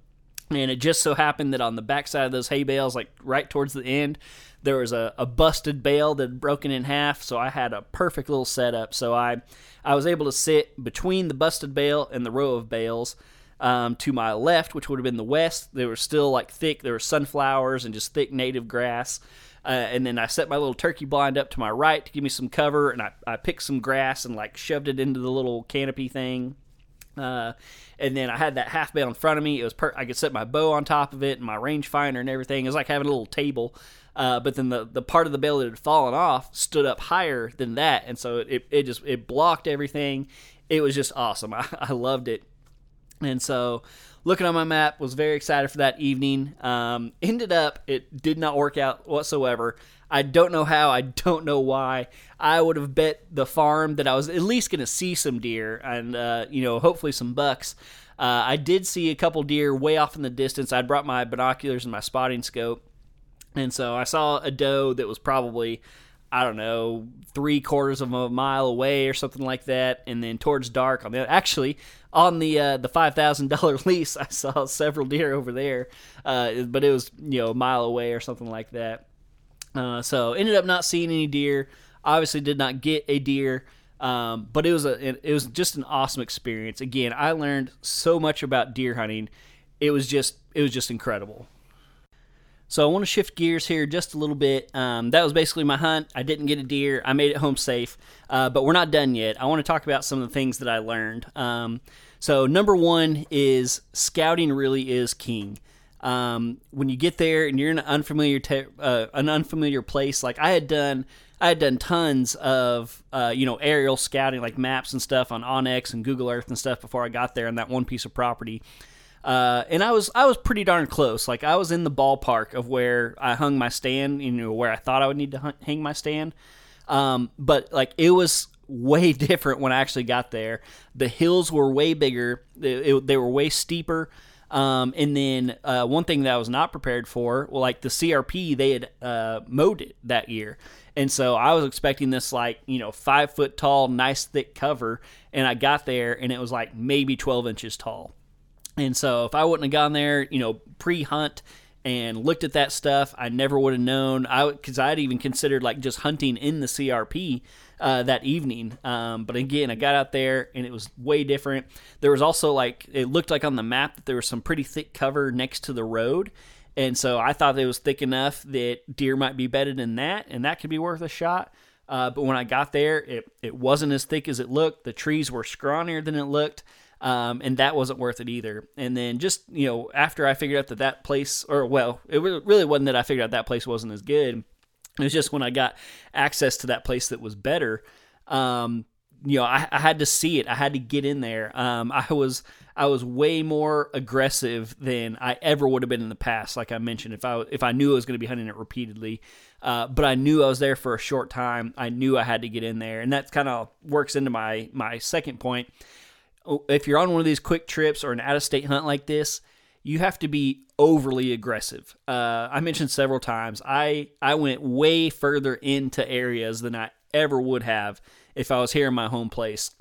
And it just so happened that on the backside of those hay bales, like right towards the end, there was a, a busted bale that had broken in half. So I had a perfect little setup. So I I was able to sit between the busted bale and the row of bales um, to my left, which would have been the west, there were still like thick, there were sunflowers and just thick native grass. Uh, and then I set my little turkey blind up to my right to give me some cover, and I, I picked some grass and like shoved it into the little canopy thing. Uh, and then I had that half bale in front of me. It was per- I could set my bow on top of it and my rangefinder and everything. It was like having a little table. Uh, but then the, the part of the bale that had fallen off stood up higher than that, and so it, it just it blocked everything. It was just awesome. I, I loved it. And so, looking on my map, was very excited for that evening. Um, ended up, it did not work out whatsoever. I don't know how. I don't know why. I would have bet the farm that I was at least going to see some deer and, uh, you know, hopefully some bucks. Uh, I did see a couple deer way off in the distance. I'd brought my binoculars and my spotting scope. And so I saw a doe that was probably, I don't know, three quarters of a mile away or something like that. And then towards dark on the actually on the uh, the five thousand dollar lease, I saw several deer over there, uh, but it was you know a mile away or something like that. Uh, so ended up not seeing any deer. Obviously, did not get a deer. Um, but it was a it was just an awesome experience. Again, I learned so much about deer hunting. It was just it was just incredible. So I want to shift gears here just a little bit. Um, that was basically my hunt. I didn't get a deer. I made it home safe, uh, but we're not done yet. I want to talk about some of the things that I learned. Um, so number one is scouting really is king. Um, when you get there and you're in an unfamiliar te- uh, an unfamiliar place, like I had done, I had done tons of uh, you know aerial scouting, like maps and stuff on onX and Google Earth and stuff before I got there on that one piece of property. Uh, and I was I was pretty darn close. Like I was in the ballpark of where I hung my stand, you know, where I thought I would need to hang my stand. Um, but like it was way different when I actually got there. The hills were way bigger. It, it, they were way steeper. Um, and then uh, one thing that I was not prepared for, well, like the CRP, they had uh, mowed it that year. And so I was expecting this like, you know, five foot tall, nice thick cover. And I got there and it was like maybe 12 inches tall. And so if I wouldn't have gone there, you know, pre hunt and looked at that stuff, I never would have known. I because I'd even considered like just hunting in the CRP uh, that evening. Um, but again, I got out there and it was way different. There was also like it looked like on the map that there was some pretty thick cover next to the road. And so I thought it was thick enough that deer might be bedded in that, and that could be worth a shot. Uh, but when I got there, it, it wasn't as thick as it looked. The trees were scrawnier than it looked um, and that wasn't worth it either. And then just you know after I figured out that that place, or well, it really wasn't that I figured out that place wasn't as good. It was just when I got access to that place that was better. Um, you know, I, I, had to see it. I had to get in there. Um, I was I was way more aggressive than I ever would have been in the past. Like I mentioned, if I if I knew I was going to be hunting it repeatedly, uh, but I knew I was there for a short time. I knew I had to get in there, and that kind of works into my my second point. Oh, if you're on one of these quick trips or an out of state hunt like this, you have to be overly aggressive. Uh, I mentioned several times I I went way further into areas than I ever would have if I was here in my home place,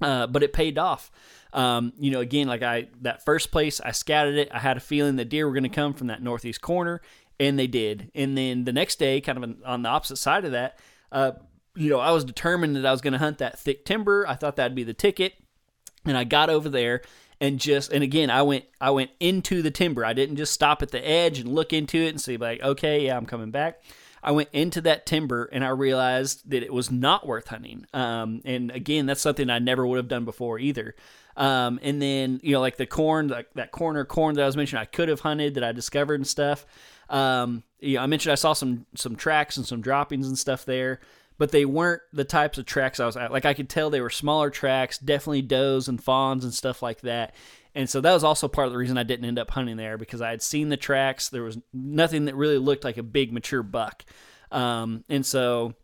uh, but it paid off. Um, you know, again, like I that first place I scouted it, I had a feeling the deer were going to come from that northeast corner, and they did. And then the next day, kind of on the opposite side of that, uh, you know, I was determined that I was going to hunt that thick timber. I thought that'd be the ticket. And I got over there and just and again I went I went into the timber. I didn't just stop at the edge and look into it and see like, okay, yeah, I'm coming back. I went into that timber and I realized that it was not worth hunting. Um, and again, that's something I never would have done before either. Um, and then you know, like the corn, like that corner corn that I was mentioning, I could have hunted that I discovered and stuff. Um, you know, I mentioned I saw some some tracks and some droppings and stuff there but they weren't the types of tracks I was at. Like I could tell they were smaller tracks, definitely does and fawns and stuff like that. And so that was also part of the reason I didn't end up hunting there because I had seen the tracks. There was nothing that really looked like a big mature buck. Um, and so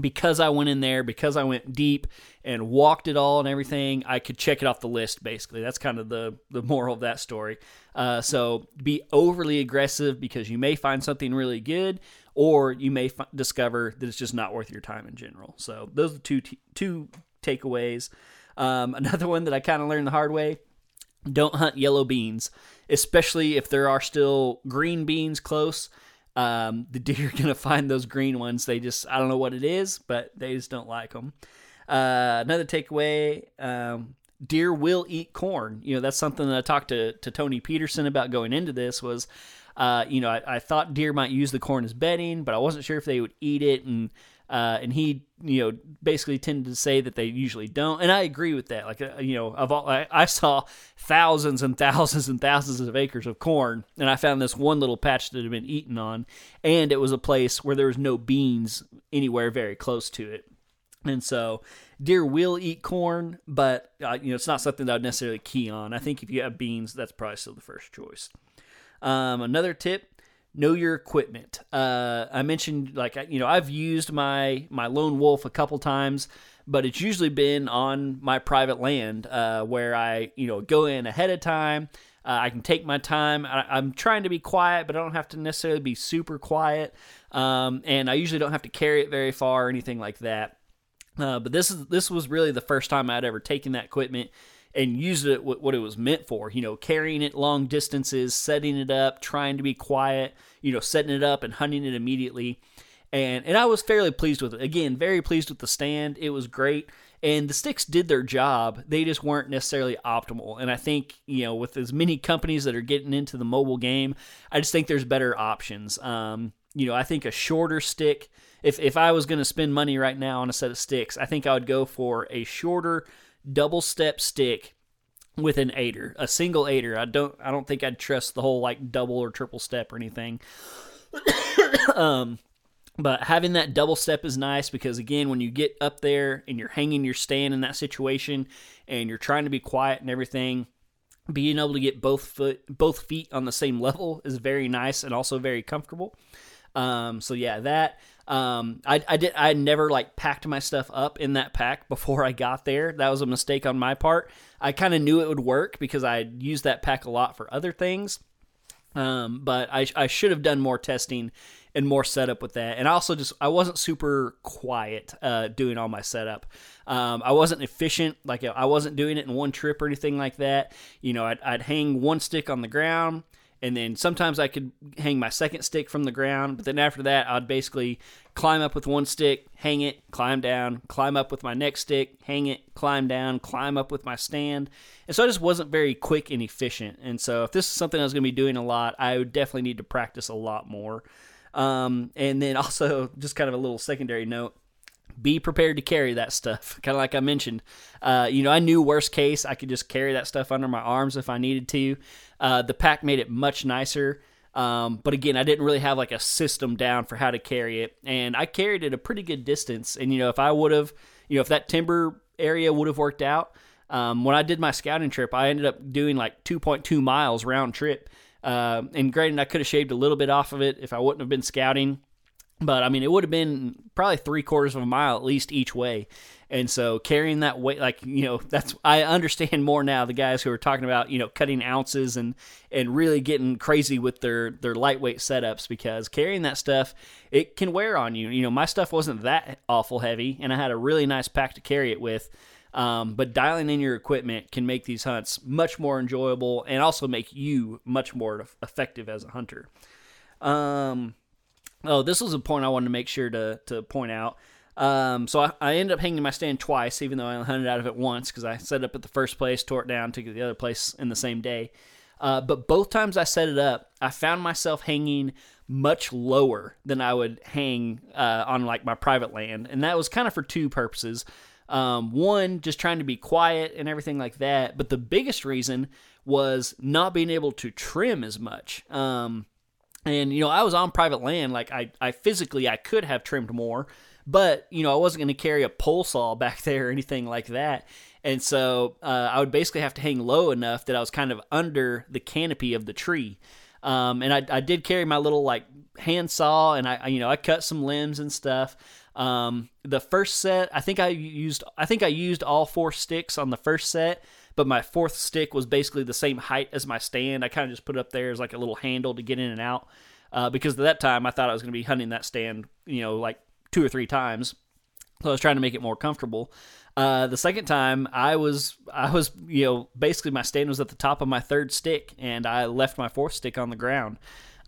because I went in there, because I went deep and walked it all and everything, I could check it off the list. Basically, that's kind of the the moral of that story. Uh, so be overly aggressive because you may find something really good, or you may f- discover that it's just not worth your time in general. So those are two t- two takeaways. Um, another one that I kind of learned the hard way: don't hunt yellow beans, especially if there are still green beans close. Um, the deer are gonna find those green ones. They just I don't know what it is, but they just don't like them. Uh, another takeaway: um, deer will eat corn. You know that's something that I talked to to Tony Peterson about going into this was uh, you know, I, I, thought deer might use the corn as bedding, but I wasn't sure if they would eat it. And uh, and he, you know, basically tended to say that they usually don't. And I agree with that. Like, uh, you know, of all, I, I, saw thousands and thousands and thousands of acres of corn, and I found this one little patch that had been eaten on, and it was a place where there was no beans anywhere very close to it. And so deer will eat corn, but uh, you know it's not something that I'd necessarily key on. I think if you have beans, that's probably still the first choice. Um, another tip: know your equipment. Uh, I mentioned like you know I've used my my lone wolf a couple times, but it's usually been on my private land uh, where I you know go in ahead of time. Uh, I can take my time. I, am trying to be quiet, but I don't have to necessarily be super quiet. Um, and I usually don't have to carry it very far or anything like that. Uh, but this is this was really the first time I'd ever taken that equipment and used it what it was meant for. You know, carrying it long distances, setting it up, trying to be quiet. You know, setting it up and hunting it immediately. And and I was fairly pleased with it. Again, very pleased with the stand. It was great. And the sticks did their job. They just weren't necessarily optimal. And I think, you know, with as many companies that are getting into the mobile game, I just think there's better options. Um, you know, I think a shorter stick, if, if I was going to spend money right now on a set of sticks, I think I would go for a shorter, double step stick with an aider, a single aider. I don't I don't think I'd trust the whole like double or triple step or anything. um but having that double step is nice because again when you get up there and you're hanging your stand in that situation and you're trying to be quiet and everything being able to get both foot both feet on the same level is very nice and also very comfortable um, so yeah that um, I, I did. I never like packed my stuff up in that pack before I got there. That was a mistake on my part. I kind of knew it would work because I used that pack a lot for other things. Um, but I, I should have done more testing and more setup with that. And also just I wasn't super quiet uh, doing all my setup. Um, I wasn't efficient. Like I wasn't doing it in one trip or anything like that. You know, I'd, I'd hang one stick on the ground and then sometimes I could hang my second stick from the ground, but then after that, I'd basically climb up with one stick, hang it, climb down, climb up with my next stick, hang it, climb down, climb up with my stand. And so I just wasn't very quick and efficient. And so if this is something I was going to be doing a lot, I would definitely need to practice a lot more. Um, and then also, just kind of a little secondary note be prepared to carry that stuff. Kind of like I mentioned, uh, you know, I knew worst case I could just carry that stuff under my arms if I needed to. Uh, the pack made it much nicer, um, but again, I didn't really have like a system down for how to carry it, and I carried it a pretty good distance. And you know, if I would have, you know, if that timber area would have worked out, um, when I did my scouting trip, I ended up doing like 2.2 miles round trip. Uh, and granted, I could have shaved a little bit off of it if I wouldn't have been scouting. But I mean, it would have been probably three quarters of a mile at least each way. And so carrying that weight, like, you know, that's, I understand more now the guys who are talking about, you know, cutting ounces and, and really getting crazy with their, their lightweight setups because carrying that stuff, it can wear on you. You know, my stuff wasn't that awful heavy and I had a really nice pack to carry it with. Um, but dialing in your equipment can make these hunts much more enjoyable and also make you much more effective as a hunter. Um, Oh, this was a point I wanted to make sure to to point out. Um, so I, I ended up hanging my stand twice, even though I only hunted out of it once because I set it up at the first place, tore it down, took it to the other place in the same day. Uh, but both times I set it up, I found myself hanging much lower than I would hang uh, on like my private land, and that was kind of for two purposes. Um, one, just trying to be quiet and everything like that, but the biggest reason was not being able to trim as much. Um, and you know, I was on private land, like I, I physically I could have trimmed more, but you know, I wasn't going to carry a pole saw back there or anything like that. And so uh, I would basically have to hang low enough that I was kind of under the canopy of the tree. Um, and I, I did carry my little like hand saw, and I, you know, I cut some limbs and stuff. Um, the first set, I think I used, I think I used all four sticks on the first set, but my fourth stick was basically the same height as my stand. I kind of just put it up there as like a little handle to get in and out. Uh, because at that time I thought I was going to be hunting that stand, you know, like two or three times. So I was trying to make it more comfortable. Uh, the second time, I was I was you know basically my stand was at the top of my third stick, and I left my fourth stick on the ground.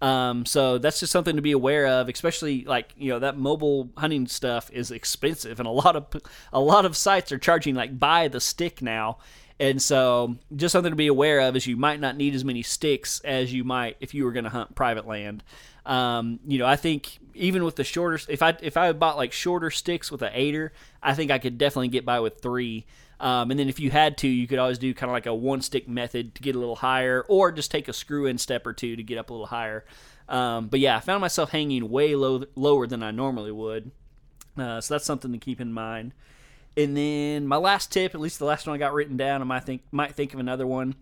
Um, so that's just something to be aware of, especially like you know that mobile hunting stuff is expensive, and a lot of a lot of sites are charging like by the stick now. And so, just something to be aware of is you might not need as many sticks as you might if you were going to hunt private land. Um, you know, I think even with the shorter, if I if I bought like shorter sticks with an aider, I think I could definitely get by with three. Um, and then if you had to, you could always do kind of like a one stick method to get a little higher, or just take a screw in step or two to get up a little higher. Um, but yeah, I found myself hanging way low, lower than I normally would. Uh, so that's something to keep in mind. And then my last tip, at least the last one I got written down, I might think might think of another one,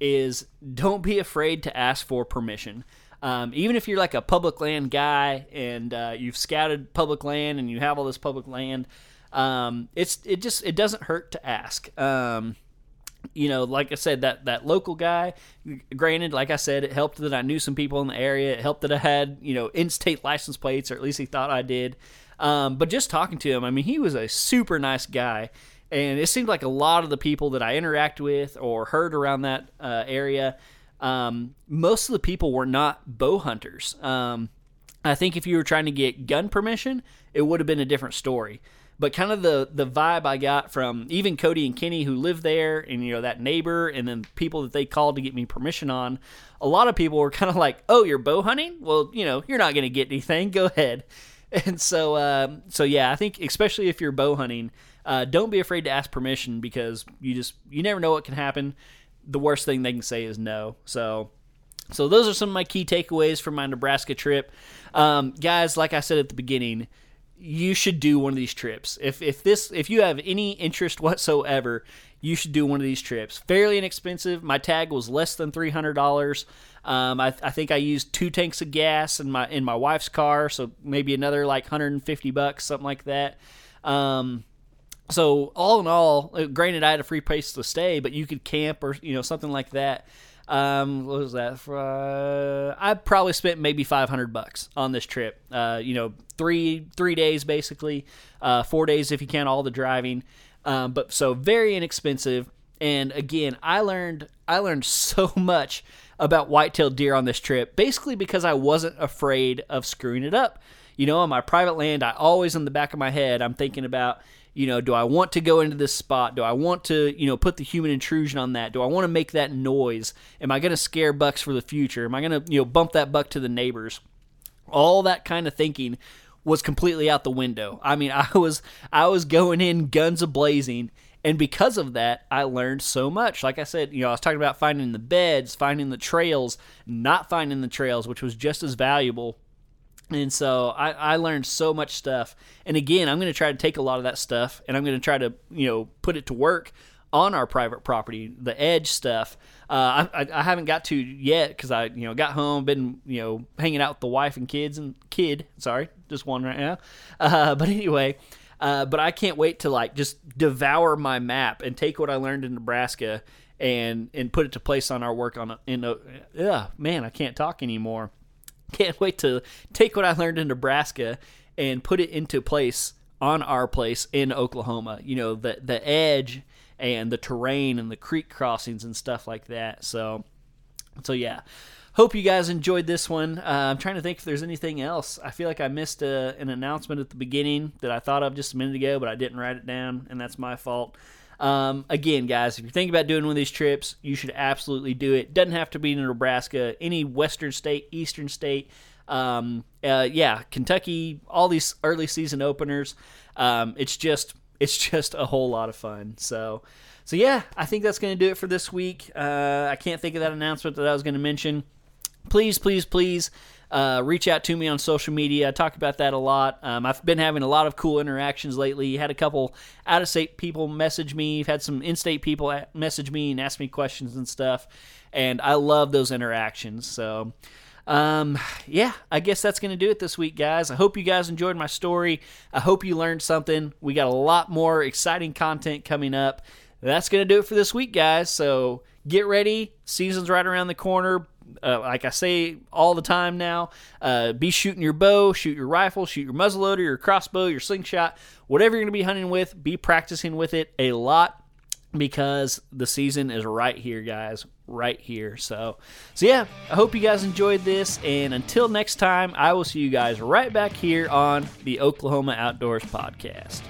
is don't be afraid to ask for permission. Um, even if you're like a public land guy and uh, you've scouted public land and you have all this public land, um, it's it just it doesn't hurt to ask. Um, you know, like I said, that that local guy. Granted, like I said, it helped that I knew some people in the area. It helped that I had you know in-state license plates, or at least he thought I did. Um, but just talking to him, I mean, he was a super nice guy. And it seemed like a lot of the people that I interact with or heard around that uh, area, um, most of the people were not bow hunters. Um, I think if you were trying to get gun permission, it would have been a different story. But kind of the the vibe I got from even Cody and Kenny who live there, and you know that neighbor, and then people that they called to get me permission on, a lot of people were kind of like, "Oh, you're bow hunting? Well, you know, you're not going to get anything. Go ahead." And so, um, so yeah, I think especially if you're bow hunting, uh, don't be afraid to ask permission because you just you never know what can happen. The worst thing they can say is no. So, so those are some of my key takeaways from my Nebraska trip, um, guys. Like I said at the beginning, you should do one of these trips. If if this if you have any interest whatsoever, you should do one of these trips. Fairly inexpensive. My tag was less than three hundred dollars. Um, I, I, think I used two tanks of gas in my in my wife's car, so maybe another like 150 bucks, something like that. Um, so all in all, uh, granted, I had a free place to stay, but you could camp or you know something like that. Um, what was that? For, uh, I probably spent maybe 500 bucks on this trip. Uh, you know, three three days basically, uh, four days if you count all the driving. Um, but so very inexpensive. And again, I learned I learned so much about white-tailed deer on this trip, basically because I wasn't afraid of screwing it up. You know, on my private land, I always in the back of my head, I'm thinking about, you know, do I want to go into this spot? Do I want to, you know, put the human intrusion on that? Do I want to make that noise? Am I going to scare bucks for the future? Am I going to, you know, bump that buck to the neighbors? All that kind of thinking was completely out the window. I mean, I was I was going in guns a blazing and because of that, I learned so much. Like I said, you know, I was talking about finding the beds, finding the trails, not finding the trails, which was just as valuable. And so I, I learned so much stuff. And again, I'm going to try to take a lot of that stuff and I'm going to try to, you know, put it to work on our private property, the edge stuff. Uh, I, I haven't got to yet because I, you know, got home, been, you know, hanging out with the wife and kids and kid. Sorry, just one right now. Uh, but anyway, uh, but I can't wait to like just devour my map and take what I learned in Nebraska and and put it to place on our work on a, in a, yeah man I can't talk anymore. Can't wait to take what I learned in Nebraska and put it into place on our place in Oklahoma. You know the the edge and the terrain and the creek crossings and stuff like that. So so yeah hope you guys enjoyed this one. Uh, I'm trying to think if there's anything else. I feel like I missed a, an announcement at the beginning that I thought of just a minute ago, but I didn't write it down, and that's my fault. Um, again, guys, if you're thinking about doing one of these trips, you should absolutely do it. Doesn't have to be in Nebraska, any western state, eastern state. Um, uh, yeah, Kentucky, all these early season openers. Um, it's just it's just a whole lot of fun. So, so yeah, I think that's going to do it for this week. Uh, I can't think of that announcement that I was going to mention. Please, please, please uh, reach out to me on social media. I talk about that a lot. Um, I've been having a lot of cool interactions lately. Had a couple out of state people message me. I've had some in state people message me and ask me questions and stuff. And I love those interactions. So, um, yeah, I guess that's going to do it this week, guys. I hope you guys enjoyed my story. I hope you learned something. We got a lot more exciting content coming up. That's going to do it for this week, guys. So get ready. Season's right around the corner. Uh, like I say all the time now, uh, be shooting your bow, shoot your rifle, shoot your muzzleloader, your crossbow, your slingshot, whatever you're going to be hunting with. Be practicing with it a lot because the season is right here, guys, right here. So, so yeah, I hope you guys enjoyed this, and until next time, I will see you guys right back here on the Oklahoma Outdoors Podcast.